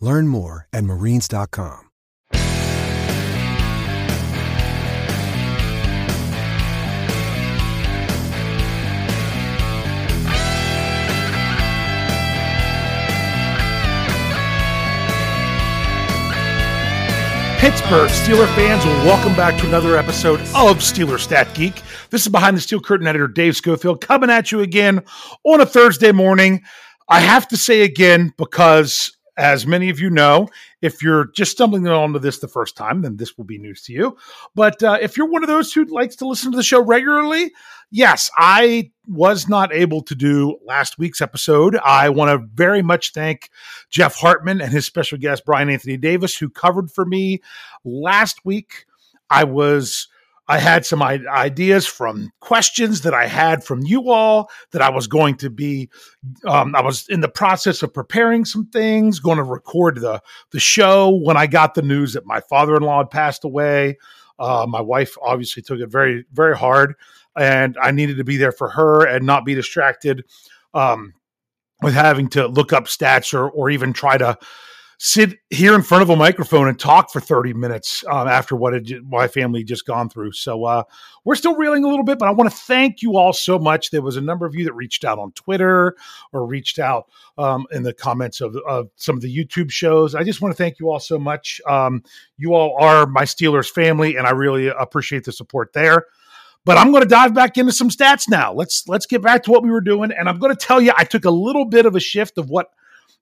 Learn more at marines.com. Pittsburgh Steeler fans, welcome back to another episode of Steeler Stat Geek. This is behind the steel curtain editor Dave Schofield coming at you again on a Thursday morning. I have to say again, because as many of you know, if you're just stumbling onto this the first time, then this will be news to you. But uh, if you're one of those who likes to listen to the show regularly, yes, I was not able to do last week's episode. I want to very much thank Jeff Hartman and his special guest, Brian Anthony Davis, who covered for me last week. I was I had some ideas from questions that I had from you all that I was going to be. Um, I was in the process of preparing some things, going to record the the show when I got the news that my father in law had passed away. Uh, my wife obviously took it very very hard, and I needed to be there for her and not be distracted um, with having to look up stats or or even try to sit here in front of a microphone and talk for 30 minutes um, after what it, my family just gone through. So uh, we're still reeling a little bit, but I want to thank you all so much. There was a number of you that reached out on Twitter or reached out um, in the comments of, of, some of the YouTube shows. I just want to thank you all so much. Um, you all are my Steelers family, and I really appreciate the support there. But I'm going to dive back into some stats now. Let's let's get back to what we were doing, and I'm going to tell you I took a little bit of a shift of what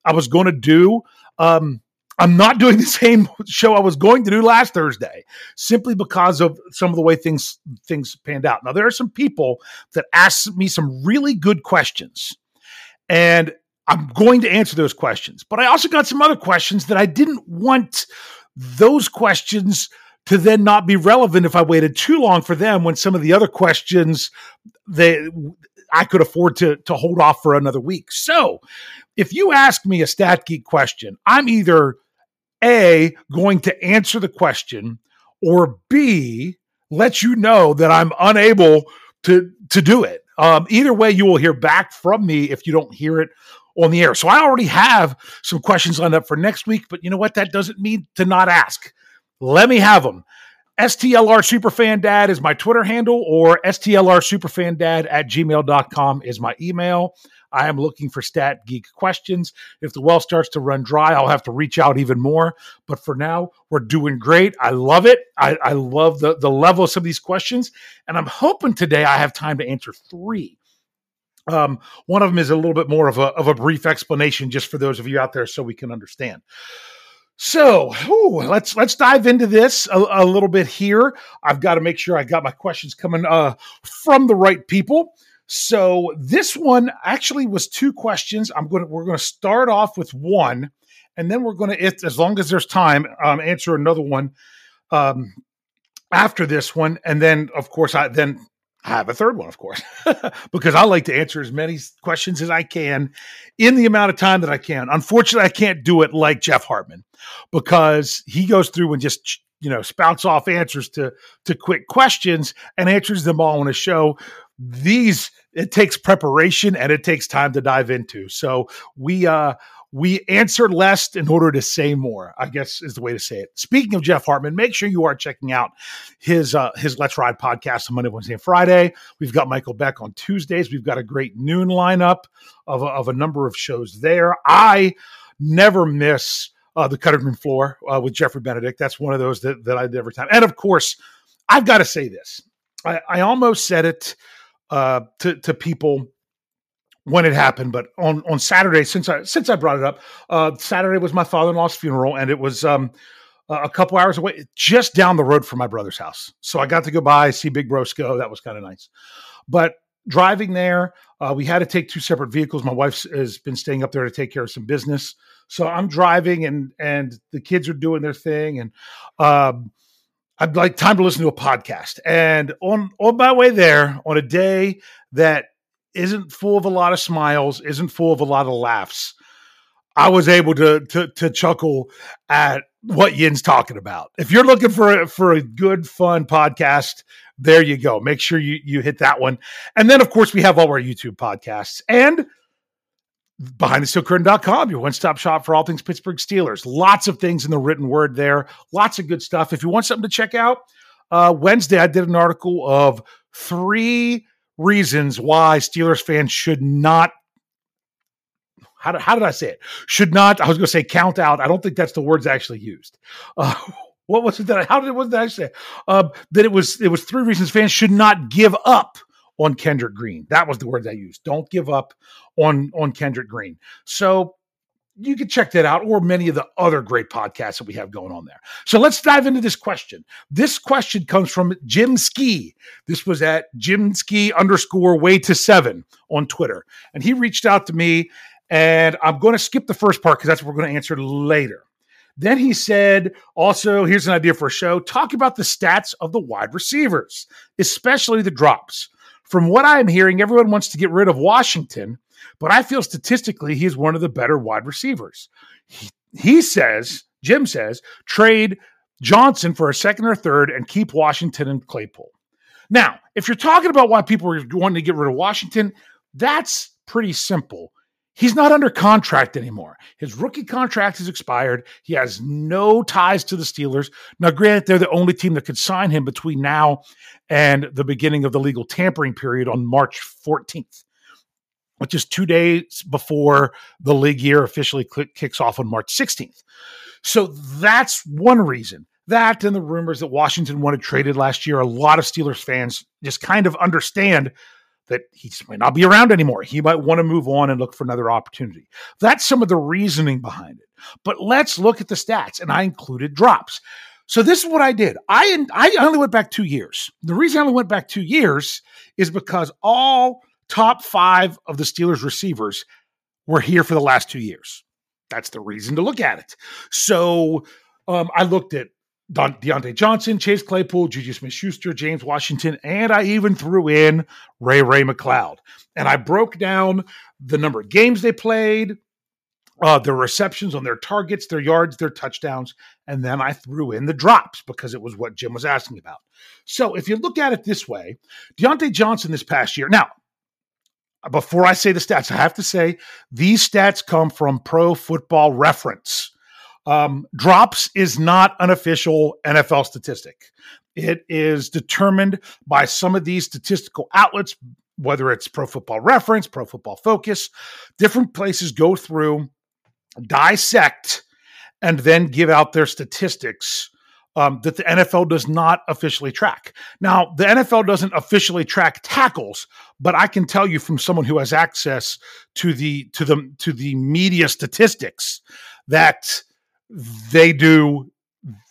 I was going to do. Um, I'm not doing the same show I was going to do last Thursday, simply because of some of the way things things panned out. Now there are some people that asked me some really good questions, and I'm going to answer those questions. But I also got some other questions that I didn't want those questions to then not be relevant if I waited too long for them when some of the other questions they I could afford to to hold off for another week. So, if you ask me a stat geek question, I'm either a going to answer the question or B let you know that I'm unable to to do it. Um, either way, you will hear back from me if you don't hear it on the air. So I already have some questions lined up for next week, but you know what? That doesn't mean to not ask. Let me have them. STLR Superfan Dad is my Twitter handle, or STLR Superfan Dad at gmail.com is my email. I am looking for stat geek questions. If the well starts to run dry, I'll have to reach out even more. But for now, we're doing great. I love it. I, I love the, the level of some of these questions. And I'm hoping today I have time to answer three. Um, one of them is a little bit more of a, of a brief explanation just for those of you out there so we can understand. So let's let's dive into this a, a, little bit here. I've got to make sure I got my questions coming uh, from the right people. So this one actually was two questions. I'm going to we're going to start off with one, and then we're going to, as long as there's time, um, answer another one um, after this one, and then of course I then I have a third one, of course, because I like to answer as many questions as I can in the amount of time that I can. Unfortunately, I can't do it like Jeff Hartman because he goes through and just you know spouts off answers to to quick questions and answers them all on a show. These it takes preparation and it takes time to dive into. So we uh we answer less in order to say more, I guess is the way to say it. Speaking of Jeff Hartman, make sure you are checking out his uh, his Let's Ride podcast on Monday, Wednesday, and Friday. We've got Michael Beck on Tuesdays. We've got a great noon lineup of, of a number of shows there. I never miss uh, the cutting room floor uh, with Jeffrey Benedict. That's one of those that, that I did every time. And of course, I've got to say this. I, I almost said it uh, to to people when it happened, but on on Saturday, since I since I brought it up, uh, Saturday was my father in law's funeral, and it was um, a couple hours away, just down the road from my brother's house. So I got to go by see Big Brosco. That was kind of nice. But driving there, uh, we had to take two separate vehicles. My wife has been staying up there to take care of some business, so I'm driving, and and the kids are doing their thing, and um, I'd like time to listen to a podcast. And on on my way there, on a day that isn't full of a lot of smiles, isn't full of a lot of laughs, I was able to to, to chuckle at what Yin's talking about. If you're looking for a, for a good, fun podcast, there you go. Make sure you you hit that one. And then, of course, we have all our YouTube podcasts and behind the steel curtain.com, your one stop shop for all things Pittsburgh Steelers. Lots of things in the written word there. Lots of good stuff. If you want something to check out, uh, Wednesday I did an article of three reasons why Steelers fans should not how did, how did I say it? Should not, I was going to say count out. I don't think that's the words actually used. Uh, what was it that I, how did, what did I say? Uh, that it was, it was three reasons fans should not give up on Kendrick Green. That was the words I used. Don't give up on, on Kendrick Green. So you can check that out or many of the other great podcasts that we have going on there. So let's dive into this question. This question comes from Jim Ski. This was at Jim Ski underscore way to seven on Twitter. And he reached out to me and I'm going to skip the first part because that's what we're going to answer later. Then he said, also, here's an idea for a show talk about the stats of the wide receivers, especially the drops. From what I'm hearing, everyone wants to get rid of Washington, but I feel statistically he's one of the better wide receivers. He, he says, Jim says, trade Johnson for a second or third and keep Washington and Claypool. Now, if you're talking about why people are wanting to get rid of Washington, that's pretty simple. He's not under contract anymore. His rookie contract has expired. He has no ties to the Steelers. Now, granted, they're the only team that could sign him between now and the beginning of the legal tampering period on March 14th, which is two days before the league year officially kicks off on March 16th. So that's one reason. That and the rumors that Washington wanted traded last year, a lot of Steelers fans just kind of understand that he might not be around anymore. He might want to move on and look for another opportunity. That's some of the reasoning behind it. But let's look at the stats, and I included drops. So this is what I did. I I only went back two years. The reason I only went back two years is because all top five of the Steelers receivers were here for the last two years. That's the reason to look at it. So um, I looked at Don, Diontae Johnson, Chase Claypool, Juju Smith Schuster, James Washington, and I even threw in Ray Ray McCloud. And I broke down the number of games they played, uh, their receptions on their targets, their yards, their touchdowns, and then I threw in the drops because it was what Jim was asking about. So if you look at it this way, Diontae Johnson this past year, now, before I say the stats, I have to say these stats come from Pro Football Reference. Um, drops is not an official NFL statistic. It is determined by some of these statistical outlets, whether it's Pro Football Reference, Pro Football Focus. Different places go through, dissect, and then give out their statistics um, that the NFL does not officially track. Now, the NFL doesn't officially track tackles, but I can tell you from someone who has access to the to the to the media statistics that they do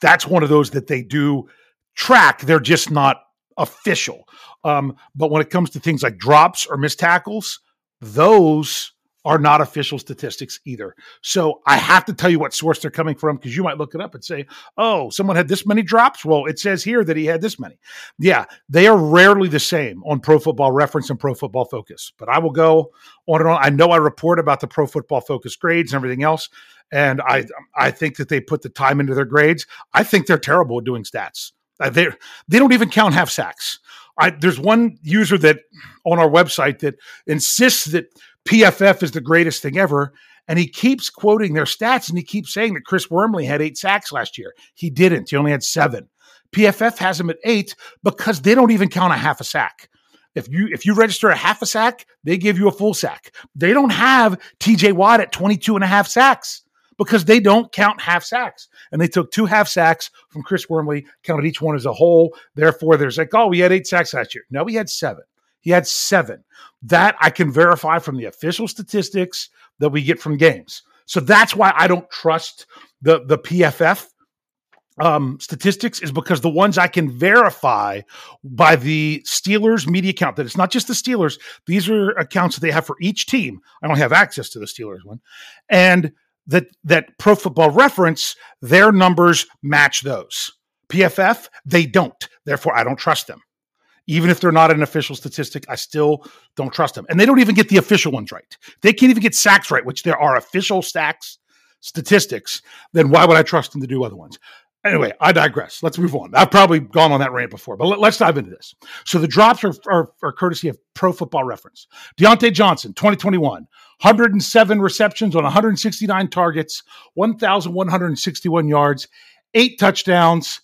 that's one of those that they do track they're just not official um, but when it comes to things like drops or missed tackles those are not official statistics either. So I have to tell you what source they're coming from because you might look it up and say, oh, someone had this many drops. Well, it says here that he had this many. Yeah, they are rarely the same on Pro Football Reference and Pro Football Focus. But I will go on and on. I know I report about the Pro Football Focus grades and everything else. And I I think that they put the time into their grades. I think they're terrible at doing stats. Uh, they they don't even count half sacks. I, there's one user that on our website that insists that PFF is the greatest thing ever. And he keeps quoting their stats and he keeps saying that Chris Wormley had eight sacks last year. He didn't. He only had seven. PFF has him at eight because they don't even count a half a sack. If you if you register a half a sack, they give you a full sack. They don't have TJ Watt at 22 and a half sacks because they don't count half sacks. And they took two half sacks from Chris Wormley, counted each one as a whole. Therefore, there's like, oh, we had eight sacks last year. No, we had seven. He had seven. That I can verify from the official statistics that we get from games. So that's why I don't trust the the PFF um, statistics is because the ones I can verify by the Steelers media account that it's not just the Steelers. These are accounts that they have for each team. I don't have access to the Steelers one, and that that Pro Football Reference their numbers match those. PFF they don't. Therefore, I don't trust them. Even if they're not an official statistic, I still don't trust them. And they don't even get the official ones right. They can't even get sacks right, which there are official stacks statistics. Then why would I trust them to do other ones? Anyway, I digress. Let's move on. I've probably gone on that rant before, but let, us dive into this. So the drops are, are, are, courtesy of Pro Football Reference. Diontae Johnson, 2021, 107 receptions on 169 targets, 1,161 yards, eight touchdowns,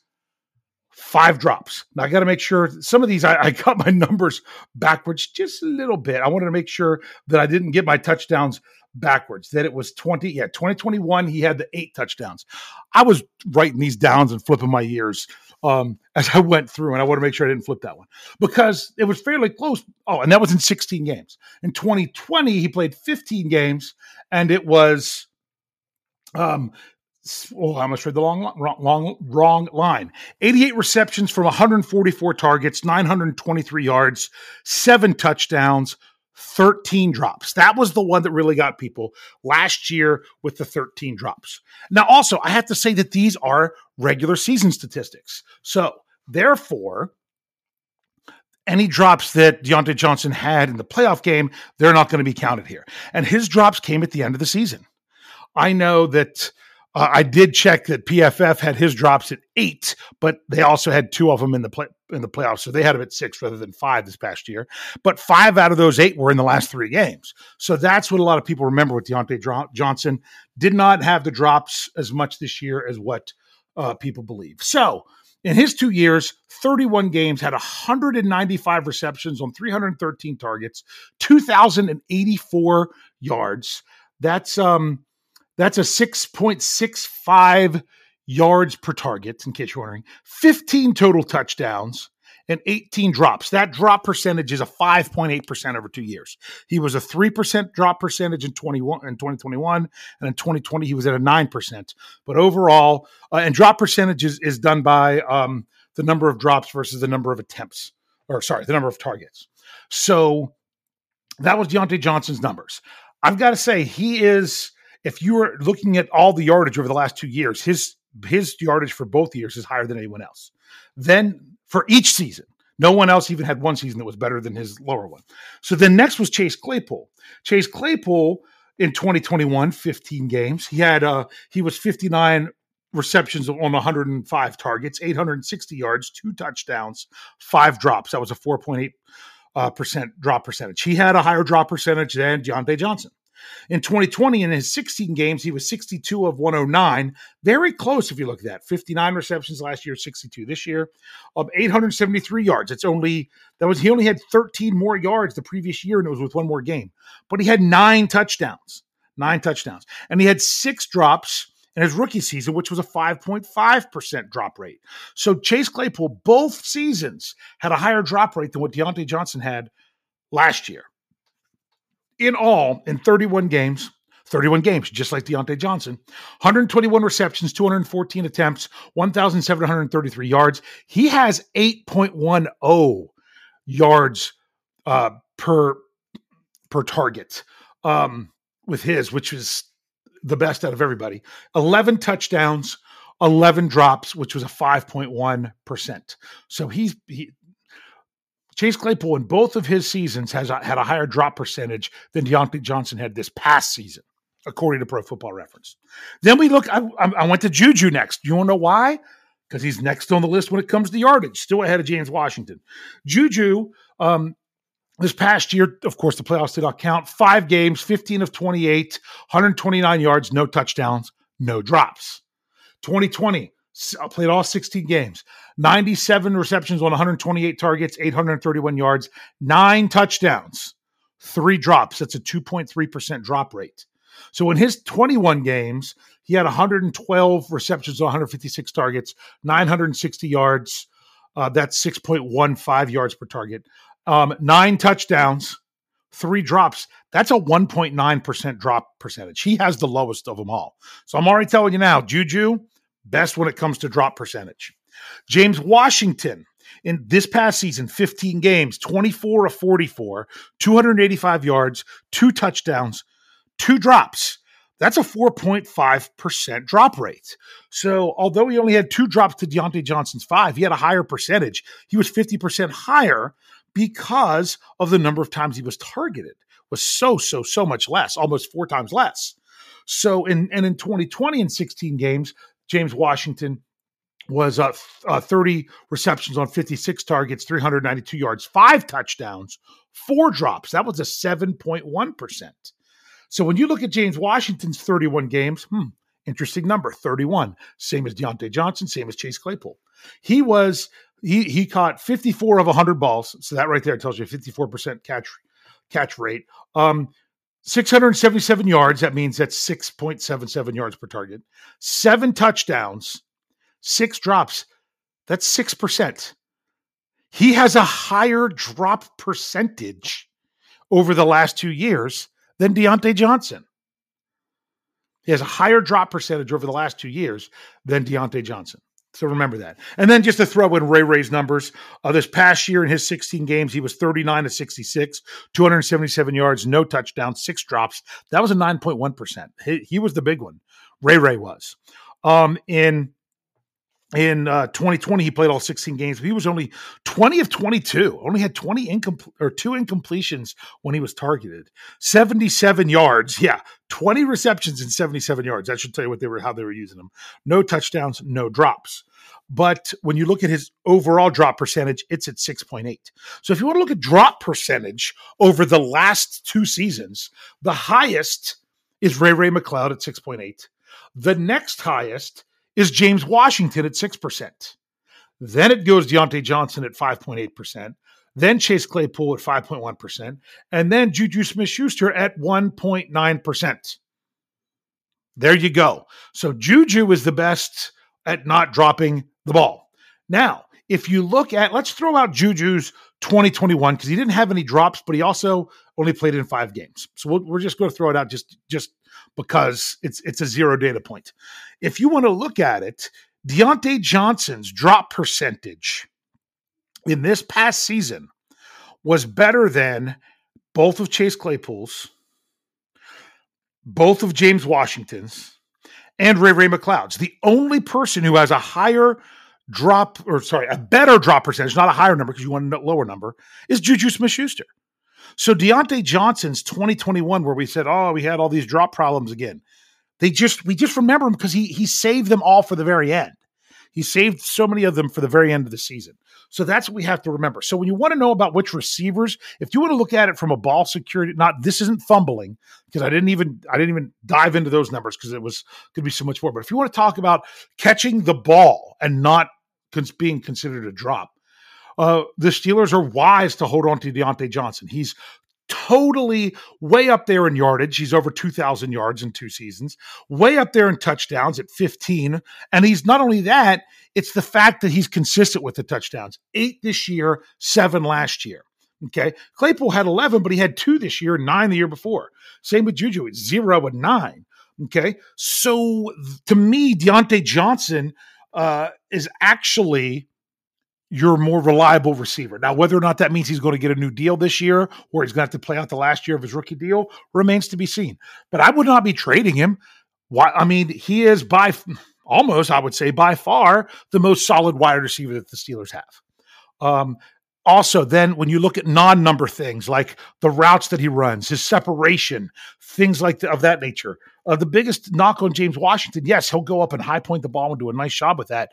five drops. Now I got to make sure some of these I, I, got my numbers backwards just a little bit. I wanted to make sure that I didn't get my touchdowns backwards. That it was 20, yeah, 2021, he had the eight touchdowns. I was writing these downs and flipping my ears um, as I went through, and I want to make sure I didn't flip that one because it was fairly close. Oh, and that was in 16 games. In 2020, he played 15 games, and it was um oh, I almost read the long, wrong, long, wrong line. 88 receptions from 144 targets, 923 yards, seven touchdowns, 13 drops. That was the one that really got people last year with the 13 drops. Now, also, I have to say that these are regular season statistics. So, therefore, any drops that Diontae Johnson had in the playoff game, they're not going to be counted here. And his drops came at the end of the season. I know that uh, I did check that PFF had his drops at eight, but they also had two of them in the play, in the playoffs, so they had him at six rather than five this past year. But five out of those eight were in the last three games, so that's what a lot of people remember with Diontae Johnson. Did not have the drops as much this year as what uh, people believe. So in his two years, 31 games, had 195 receptions on 313 targets, 2,084 yards. That's um that's a 6.65 yards per target, in case you're wondering, 15 total touchdowns, and 18 drops. That drop percentage is a 5.8% over two years. He was a 3% drop percentage in 21 in 2021, and in 2020 he was at a 9%. But overall, uh, and drop percentage is, is done by um, the number of drops versus the number of attempts, or sorry, the number of targets. So that was Diontae Johnson's numbers. I've got to say, he is if you are looking at all the yardage over the last two years, his his yardage for both years is higher than anyone else. Then for each season, no one else even had one season that was better than his lower one. So then next was Chase Claypool. Chase Claypool in 2021, 15 games. He had uh he was 59 receptions on 105 targets, 860 yards, two touchdowns, five drops. That was a 4.8 uh, percent drop percentage. He had a higher drop percentage than Diontae Johnson. In 2020, in his 16 games, he was 62 of 109. Very close if you look at that. 59 receptions last year, 62 this year, of 873 yards. It's only that was he only had 13 more yards the previous year, and it was with one more game. But he had nine touchdowns, nine touchdowns, and he had six drops in his rookie season, which was a 5.5% drop rate. So Chase Claypool, both seasons, had a higher drop rate than what Diontae Johnson had last year in all in 31 games. 31 games, just like Diontae Johnson. 121 receptions, 214 attempts, 1,733 yards. He has 8.10 yards uh, per per target um, with his, which is the best out of everybody. 11 touchdowns, 11 drops, which was a 5.1%. So he's he, Chase Claypool in both of his seasons has had a higher drop percentage than Diontae Johnson had this past season, according to Pro Football Reference. Then we look. I, I went to Juju next. You want to know why? Because he's next on the list when it comes to yardage, still ahead of James Washington. Juju, um, this past year, of course, the playoffs did not count. Five games, 15 of 28, 129 yards, no touchdowns, no drops. 2020, uh, played all 16 games, 97 receptions on 128 targets, 831 yards, nine touchdowns, three drops. That's a 2.3% drop rate. So in his 21 games, he had 112 receptions, on 156 targets, 960 yards. Uh, that's 6.15 yards per target. Um, nine touchdowns, three drops. That's a 1.9% drop percentage. He has the lowest of them all. So I'm already telling you now, Juju, best when it comes to drop percentage. James Washington, in this past season, 15 games, 24 of 44, 285 yards, two touchdowns, two drops. That's a 4.5% drop rate. So, although he only had two drops to Diontae Johnson's five, he had a higher percentage. He was 50% higher because of the number of times he was targeted was so so so much less almost four times less so in and in 2020 in 16 games james washington was uh, uh, 30 receptions on 56 targets 392 yards five touchdowns four drops that was a 7.1% so when you look at james washington's 31 games hmm, interesting number 31 same as Diontae johnson same as chase claypool he was he he caught 54 of 100 balls. So that right there tells you 54% catch catch rate. Um 677 yards, that means that's 6.77 yards per target. 7 touchdowns, 6 drops. That's 6%. He has a higher drop percentage over the last 2 years than Diontae Johnson. He has a higher drop percentage over the last 2 years than Diontae Johnson. So remember that. And then just to throw in Ray Ray's numbers, uh, this past year in his 16 games, he was 39 to 66, 277 yards, no touchdowns, six drops. That was a 9.1%. He, he was the big one. Ray Ray was. Um, in in uh, 2020, he played all 16 games. He was only 20 of 22. Only had 20 incomplete or two incompletions when he was targeted. 77 yards. Yeah, 20 receptions and 77 yards. That should tell you what they were, how they were using them. No touchdowns, no drops. But when you look at his overall drop percentage, it's at 6.8. So if you want to look at drop percentage over the last two seasons, the highest is Ray Ray McCloud at 6.8. The next highest is James Washington at 6%. Then it goes Diontae Johnson at 5.8%. Then Chase Claypool at 5.1%. And then Juju Smith Schuster at 1.9%. There you go. So Juju is the best at not dropping the ball. Now, if you look at, let's throw out Juju's 2021 because he didn't have any drops, but he also only played in five games. So we we are just going to throw it out just just because it's it's a zero data point. If you want to look at it, Diontae Johnson's drop percentage in this past season was better than both of Chase Claypool's, both of James Washington's, and Ray Ray McCloud's. The only person who has a higher drop, or sorry, a better drop percentage, not a higher number because you want a lower number, is Juju Smith Schuster. So Diontae Johnson's 2021, where we said, oh, we had all these drop problems again. They just we just remember him because he he saved them all for the very end. He saved so many of them for the very end of the season. So that's what we have to remember. So when you want to know about which receivers, if you want to look at it from a ball security, not this isn't fumbling because I didn't even I didn't even dive into those numbers because it was going to be so much more. But if you want to talk about catching the ball and not being considered a drop, uh, the Steelers are wise to hold on to Diontae Johnson. He's totally way up there in yardage. He's over 2,000 yards in two seasons, way up there in touchdowns at 15. And he's not only that, it's the fact that he's consistent with the touchdowns eight this year, seven last year. Okay. Claypool had 11, but he had two this year, nine the year before. Same with Juju, it's zero and nine. Okay. So to me, Diontae Johnson uh, is actually your more reliable receiver. Now, whether or not that means he's going to get a new deal this year or he's going to have to play out the last year of his rookie deal remains to be seen. But I would not be trading him. Why? I mean, he is by almost, I would say, by far the most solid wide receiver that the Steelers have. Um, also, then when you look at non-number things like the routes that he runs, his separation, things like the, of that nature. Uh, the biggest knock on James Washington, yes, he'll go up and high point the ball and do a nice job with that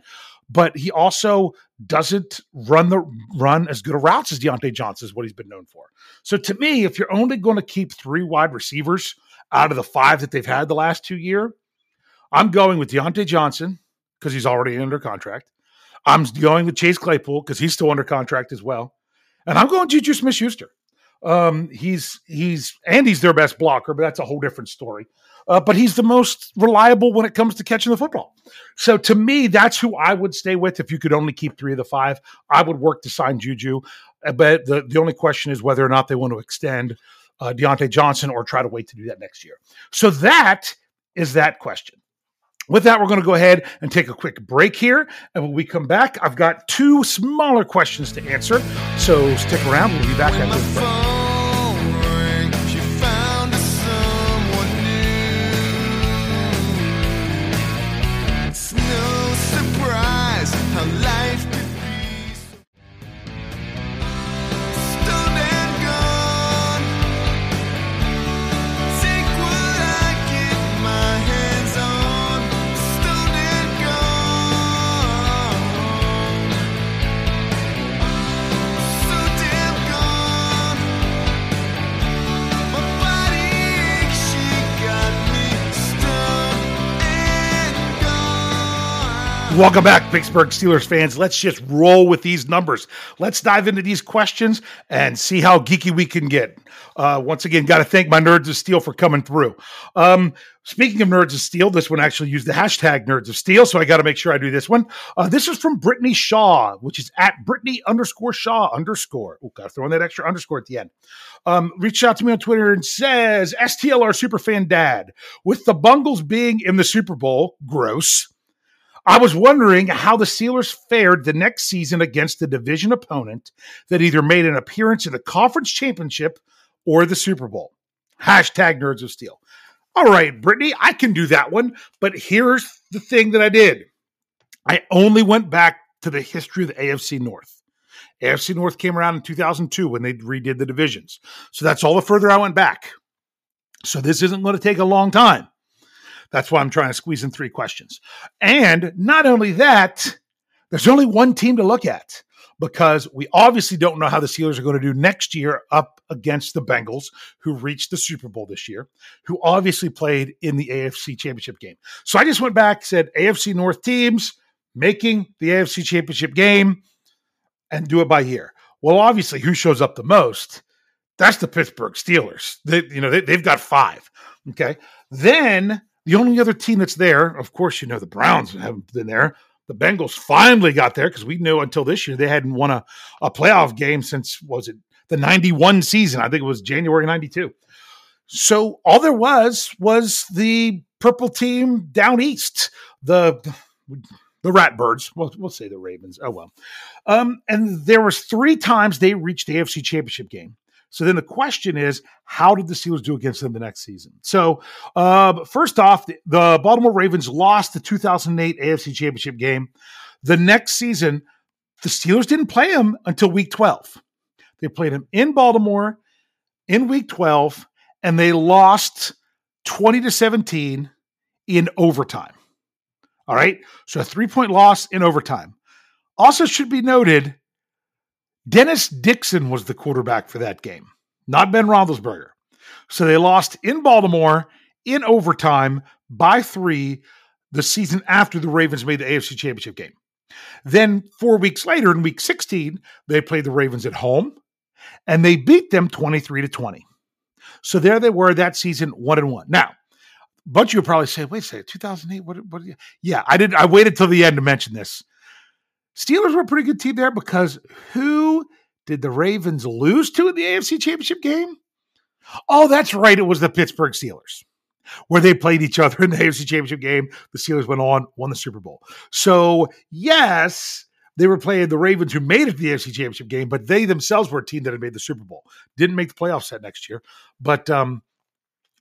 but he also doesn't run the run as good a routes as Diontae Johnson is what he's been known for. So to me, if you're only going to keep three wide receivers out of the five that they've had the last two year, I'm going with Diontae Johnson because he's already under contract. I'm going with Chase Claypool because he's still under contract as well. And I'm going Juju Smith Schuster. Um, he's he's and he's their best blocker, but that's a whole different story. Uh, but he's the most reliable when it comes to catching the football. So to me, that's who I would stay with if you could only keep three of the five. I would work to sign Juju, uh, but the the only question is whether or not they want to extend uh, Diontae Johnson or try to wait to do that next year. So that is that question. With that, we're going to go ahead and take a quick break here. And when we come back, I've got two smaller questions to answer. So stick around. We'll be back after the break. Welcome back, Pittsburgh Steelers fans. Let's just roll with these numbers. Let's dive into these questions and see how geeky we can get. Uh, once again, got to thank my Nerds of Steel for coming through. Um, speaking of Nerds of Steel, this one actually used the hashtag Nerds of Steel, so I got to make sure I do this one. Uh, this is from Brittany Shaw, which is at Brittany underscore Shaw underscore. Oh, got to throw in that extra underscore at the end. Um, reached out to me on Twitter and says, STLR Superfan Dad, with the Bungles being in the Super Bowl, gross I was wondering how the Steelers fared the next season against the division opponent that either made an appearance in the conference championship or the Super Bowl. Hashtag Nerds of Steel. All right, Brittany, I can do that one. But here's the thing that I did I only went back to the history of the AFC North. AFC North came around in 2002 when they redid the divisions. So that's all the further I went back. So this isn't going to take a long time. That's why I'm trying to squeeze in three questions. And not only that, there's only one team to look at because we obviously don't know how the Steelers are going to do next year up against the Bengals, who reached the Super Bowl this year, who obviously played in the AFC Championship game. So I just went back, said AFC North teams making the AFC Championship game and do it by year. Well, obviously, who shows up the most? That's the Pittsburgh Steelers. They, you know, they, they've got five. Okay. Then the only other team that's there, of course, you know, the Browns haven't been there. The Bengals finally got there because we knew until this year they hadn't won a, a playoff game since, was it the 91 season? I think it was January 92. So all there was was the purple team down east, the the Ratbirds. We'll, we'll say the Ravens. Oh well. Um, and there was three times they reached the AFC Championship game. So then the question is, how did the Steelers do against them the next season? So, uh, first off, the, the Baltimore Ravens lost the 2008 AFC Championship game. The next season, the Steelers didn't play them until week 12. They played them in Baltimore in week 12, and they lost 20 to 17 in overtime. All right. So a three point loss in overtime. Also, should be noted Dennis Dixon was the quarterback for that game, not Ben Roethlisberger. So they lost in Baltimore in overtime by three the season after the Ravens made the AFC Championship game. Then four weeks later, in week 16, they played the Ravens at home and they beat them 23 to 20. So there they were that season, one and one. Now, of you will probably say, wait a second, 2008? What, what, yeah, I did. I waited till the end to mention this. Steelers were a pretty good team there because who did the Ravens lose to in the AFC Championship game? Oh, that's right. It was the Pittsburgh Steelers, where they played each other in the AFC Championship game. The Steelers went on, won the Super Bowl. So, yes, they were playing the Ravens, who made it to the AFC Championship game, but they themselves were a team that had made the Super Bowl. Didn't make the playoffs that next year, but um,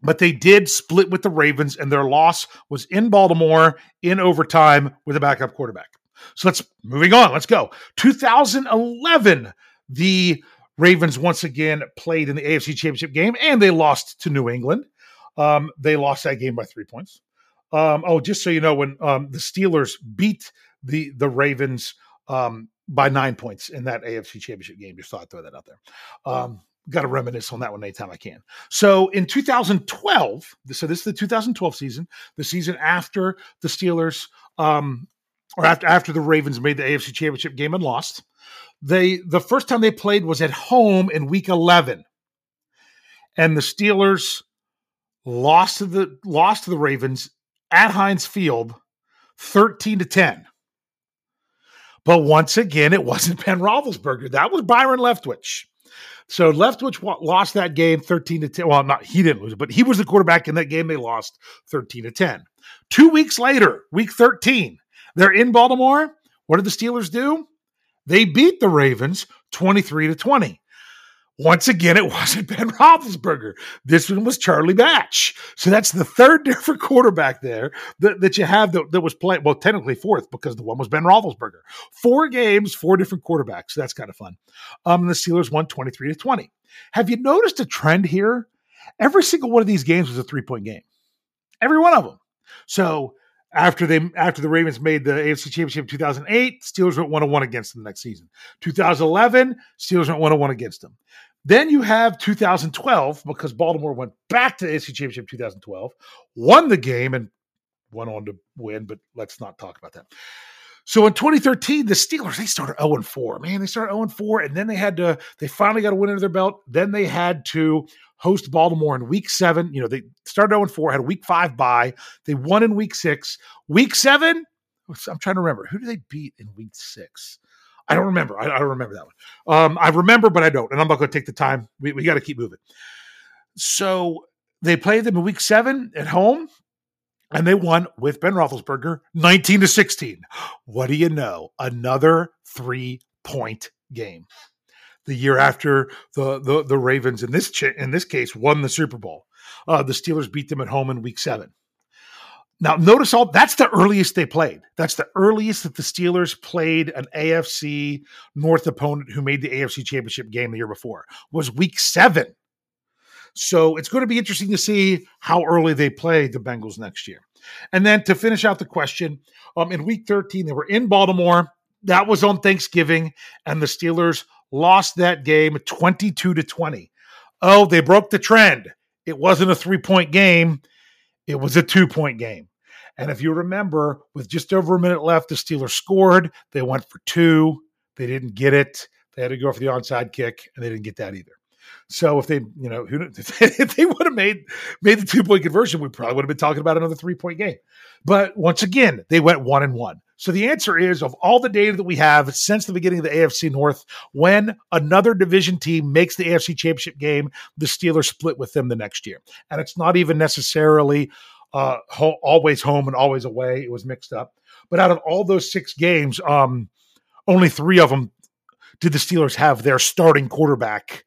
but they did split with the Ravens, and their loss was in Baltimore in overtime with a backup quarterback. So let's moving on. Let's go. 2011, the Ravens once again played in the AFC Championship game and they lost to New England. Um, they lost that game by three points. Um, oh, just so you know, when um, the Steelers beat the the Ravens um, by nine points in that AFC Championship game, just thought I'd throw that out there. Um, Got to reminisce on that one anytime I can. So in 2012, so this is the 2012 season, the season after the Steelers um, or after after the Ravens made the AFC Championship game and lost. They the first time they played was at home in Week 11. and the Steelers lost to the lost to the Ravens at Heinz Field 13 to 10. But once again, it wasn't Ben Roethlisberger. That was Byron Leftwich. So Leftwich lost that game 13 to 10. Well, not he didn't lose it, but he was the quarterback in that game. They lost 13 to 10. Two weeks later, week 13, they're in Baltimore. What did the Steelers do? They beat the Ravens 23 to 20. Once again, it wasn't Ben Roethlisberger. This one was Charlie Batch. So that's the third different quarterback there that, that you have that, that was playing. Well, technically fourth because the one was Ben Roethlisberger. Four games, four different quarterbacks. That's kind of fun. Um, the Steelers won 23 to 20. Have you noticed a trend here? Every single one of these games was a three point game. Every one of them. So after they after the Ravens made the AFC Championship in 2008, Steelers went one on one against them the next season. 2011, Steelers went one on one against them. Then you have 2012 because Baltimore went back to the AFC Championship 2012, won the game and went on to win, but let's not talk about that. So in 2013, the Steelers they started 0 4. Man, they started 0 4, and then they had to. They finally got a win under their belt. Then they had to host Baltimore in Week Seven. You know, they started 0 4, had a Week Five bye. They won in Week Six. Week Seven, I'm trying to remember who did they beat in Week Six. I don't remember. I, I don't remember that one. Um, I remember, but I don't. And I'm not going to take the time. We, we got to keep moving. So they played them in week seven at home, and they won with Ben Roethlisberger 19 to 16. What do you know? Another three point game. The year after the the, the Ravens in this ch- in this case won the Super Bowl. Uh, the Steelers beat them at home in week seven. Now, notice all that's the earliest they played. That's the earliest that the Steelers played an AFC North opponent who made the AFC Championship game the year before was week seven. So it's going to be interesting to see how early they play the Bengals next year. And then to finish out the question, um, in week 13, they were in Baltimore. That was on Thanksgiving, and the Steelers lost that game 22 to 20. Oh, they broke the trend. It wasn't a three point game it was a two point game. And if you remember, with just over a minute left, the Steelers scored. They went for two. They didn't get it. They had to go for the onside kick, and they didn't get that either. So if they, you know, if they would have made made the two point conversion, we probably would have been talking about another three point game. But once again, they went one and one. So the answer is of all the data that we have since the beginning of the AFC North, when another division team makes the AFC Championship game, the Steelers split with them the next year. And it's not even necessarily uh, ho- always home and always away. It was mixed up. But out of all those six games, um, only three of them did the Steelers have their starting quarterback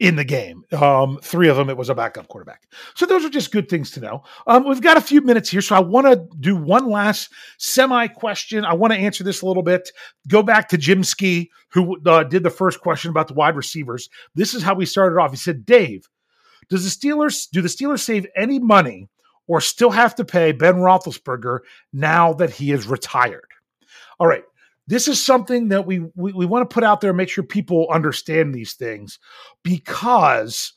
in the game. Um, three of them, it was a backup quarterback. So those are just good things to know. Um, we've got a few minutes here, so I want to do one last semi question. I want to answer this a little bit. Go back to Jim Ski, who uh, did the first question about the wide receivers. This is how we started off. He said, "Dave, does the Steelers do the Steelers save any money?" Or still have to pay Ben Roethlisberger now that he is retired. All right, this is something that we, we, we want to put out there and make sure people understand these things because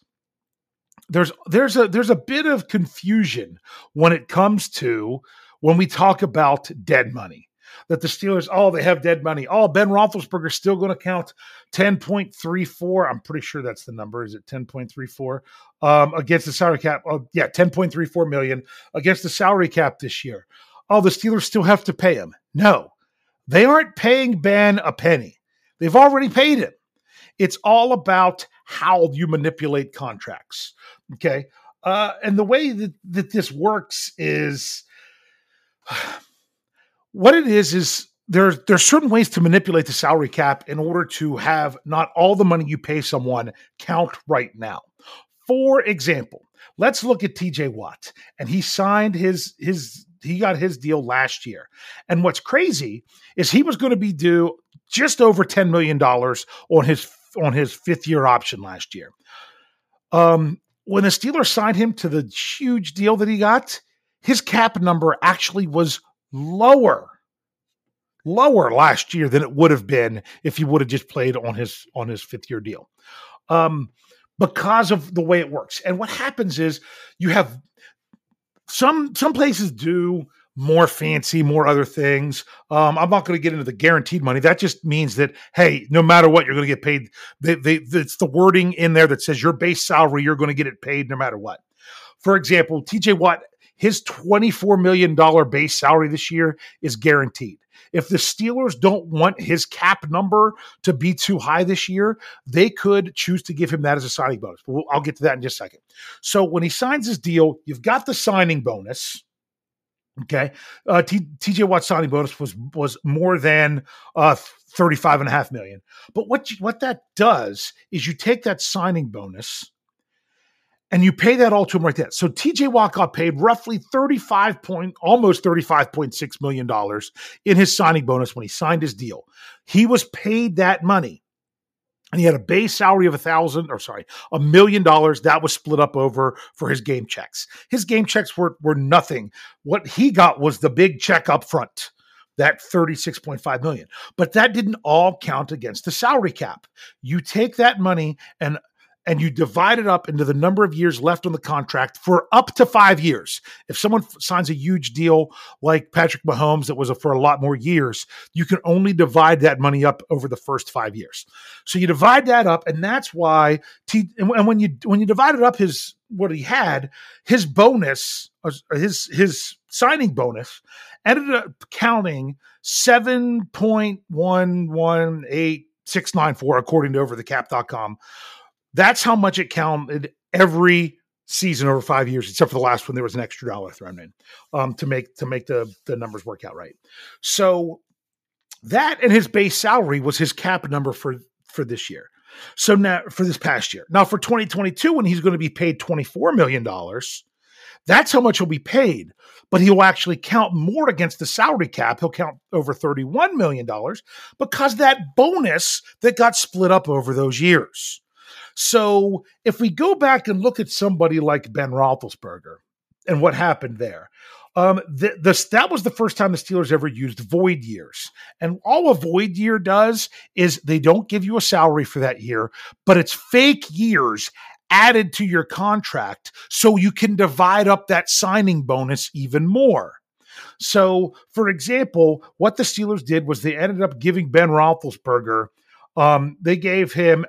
there's there's a there's a bit of confusion when it comes to when we talk about dead money that the Steelers, oh, they have dead money. Oh, Ben Roethlisberger's still going to count 10.34. I'm pretty sure that's the number. Is it 10.34 um, against the salary cap? Oh, yeah, 10.34 million against the salary cap this year. Oh, the Steelers still have to pay him. No, they aren't paying Ben a penny. They've already paid him. It's all about how you manipulate contracts. Okay. Uh, and the way that, that this works is what it is is there's there's certain ways to manipulate the salary cap in order to have not all the money you pay someone count right now. For example, let's look at TJ Watt and he signed his his he got his deal last year. And what's crazy is he was going to be due just over $10 million on his on his fifth year option last year. Um, when the Steelers signed him to the huge deal that he got, his cap number actually was lower lower last year than it would have been if he would have just played on his on his fifth year deal um, because of the way it works and what happens is you have some some places do more fancy, more other things. Um, I'm not going to get into the guaranteed money. That just means that hey, no matter what, you're going to get paid. They, they, it's the wording in there that says your base salary, you're going to get it paid no matter what. For example, TJ Watt, his $24 million base salary this year is guaranteed. If the Steelers don't want his cap number to be too high this year, they could choose to give him that as a signing bonus. But I'll get to that in just a second. So when he signs his deal, you've got the signing bonus. Okay. Uh, T- TJ Watt signing bonus was was more than uh, 35 and a half million. But what you, what that does is you take that signing bonus and you pay that all to him right there. So TJ Watt got paid roughly 35 point, almost $35.6 million in his signing bonus when he signed his deal. He was paid that money. And he had a base salary of a thousand, or sorry, a million dollars. That was split up over for his game checks. His game checks were were nothing. What he got was the big check up front that 36.5 million. But that didn't all count against the salary cap. You take that money and and you divide it up into the number of years left on the contract for up to five years. If someone signs a huge deal like Patrick Mahomes that was a, for a lot more years, you can only divide that money up over the first five years. So you divide that up, and that's why. T, and when you when you divide it up, his what he had, his bonus, uh, his his signing bonus, ended up counting seven point one one eight six nine four according to overthecap.com that's how much it counted every season over five years, except for the last one. There was an extra dollar thrown in um, to make to make the the numbers work out right. So that and his base salary was his cap number for for this year. So now for this past year. Now for 2022, when he's going to be paid 24 million dollars, that's how much he'll be paid. But he will actually count more against the salary cap. He'll count over $31 million because that bonus that got split up over those years. So if we go back and look at somebody like Ben Roethlisberger and what happened there, um, the, that was the first time the Steelers ever used void years. And all a void year does is they don't give you a salary for that year, but it's fake years added to your contract so you can divide up that signing bonus even more. So, for example, what the Steelers did was they ended up giving Ben Roethlisberger, um, they gave him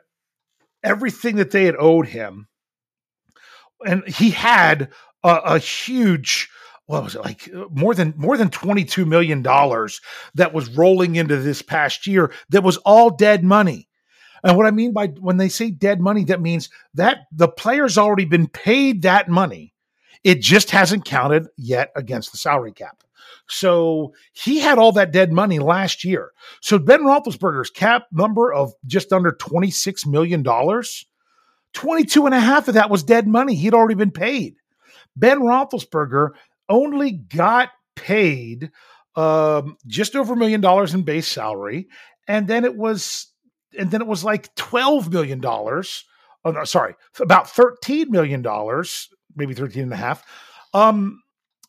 everything that they had owed him. And he had a, a huge what was it like uh, more than more than 22 million dollars that was rolling into this past year that was all dead money. And what i mean by when they say dead money that means that the player's already been paid that money. It just hasn't counted yet against the salary cap so he had all that dead money last year. So Ben Roethlisberger's cap number of just under $26 million, 22 and a half of that was dead money. He'd already been paid. Ben Roethlisberger only got paid um, just over a million dollars in base salary. And then it was, and then it was like $12 million. Oh, no, sorry, about $13 million, maybe 13 and a half. Um,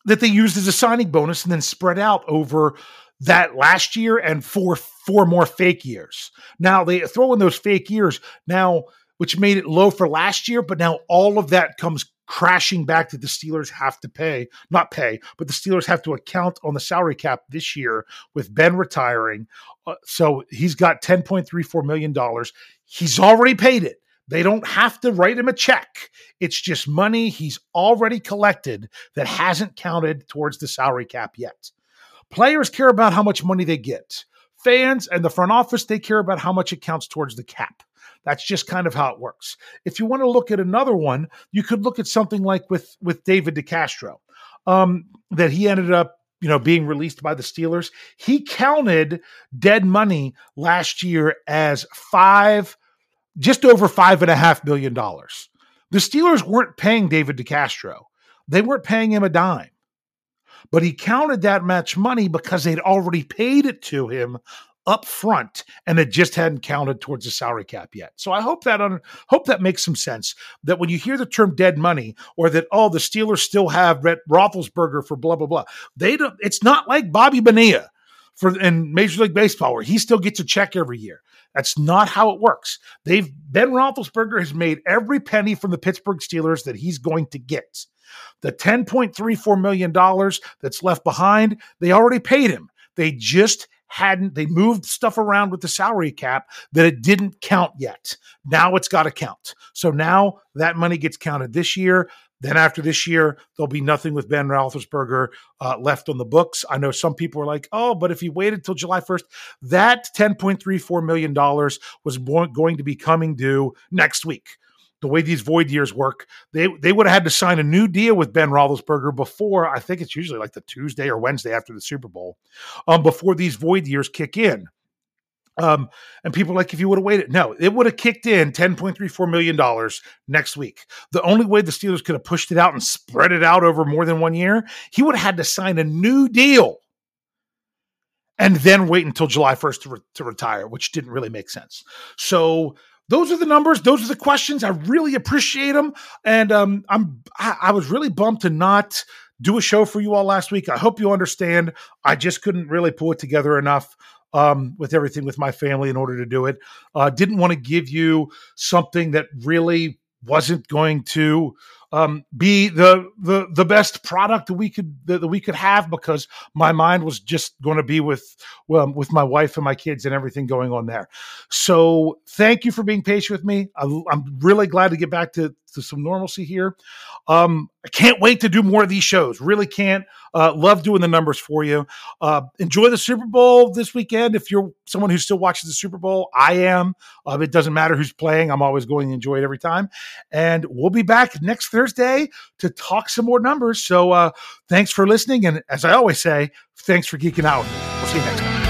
that they used as a signing bonus and then spread out over that last year and four four more fake years. Now they throw in those fake years now, which made it low for last year, but now all of that comes crashing back that the Steelers have to pay, not pay, but the Steelers have to account on the salary cap this year with Ben retiring. Uh, so he's got $10.34 million. He's already paid it. They don't have to write him a check. It's just money he's already collected that hasn't counted towards the salary cap yet. Players care about how much money they get. Fans and the front office, they care about how much it counts towards the cap. That's just kind of how it works. If you want to look at another one, you could look at something like with with David DeCastro, um, that he ended up you know being released by the Steelers. He counted dead money last year as five just over five and a half million dollars. The Steelers weren't paying David DeCastro. They weren't paying him a dime. But he counted that much money because they'd already paid it to him up front and it just hadn't counted towards the salary cap yet. So I hope that un- hope that makes some sense that when you hear the term dead money or that oh the Steelers still have Brett Roethlisberger for blah blah blah. They don't it's not like Bobby Bonilla for in Major League Baseball where he still gets a check every year. That's not how it works. They've Ben Roethlisberger has made every penny from the Pittsburgh Steelers that he's going to get. The $10.34 million that's left behind, they already paid him. They just hadn't, they moved stuff around with the salary cap that it didn't count yet. Now it's got to count. So now that money gets counted this year. Then after this year, there'll be nothing with Ben Roethlisberger uh, left on the books. I know some people are like, "Oh, but if he waited till July 1st, that 10.34 million dollars was going to be coming due next week." The way these void years work, they they would have had to sign a new deal with Ben Roethlisberger before. I think it's usually like the Tuesday or Wednesday after the Super Bowl, um, before these void years kick in. Um, and people like, if you would have waited, no, it would have kicked in $10.34 million next week. The only way the Steelers could have pushed it out and spread it out over more than one year, he would have had to sign a new deal and then wait until July 1st to, re- to retire, which didn't really make sense. So, those are the numbers. Those are the questions. I really appreciate them, and um, I'm I, I was really bummed to not do a show for you all last week. I hope you understand. I just couldn't really pull it together enough um, with everything with my family in order to do it. Uh, didn't want to give you something that really wasn't going to um, be the the the best product that we could that, that we could have because my mind was just going to be with well, with my wife and my kids and everything going on there. So thank you for being patient with me. I, I'm really glad to get back to to some normalcy here. Um, I can't wait to do more of these shows. Really can't. Uh, love doing the numbers for you. Uh, enjoy the Super Bowl this weekend. If you're someone who still watches the Super Bowl, I am. Uh, it doesn't matter who's playing. I'm always going to enjoy it every time. And we'll be back next Thursday to talk some more numbers. So uh, thanks for listening. And as I always say, thanks for geeking out. We'll see you next time.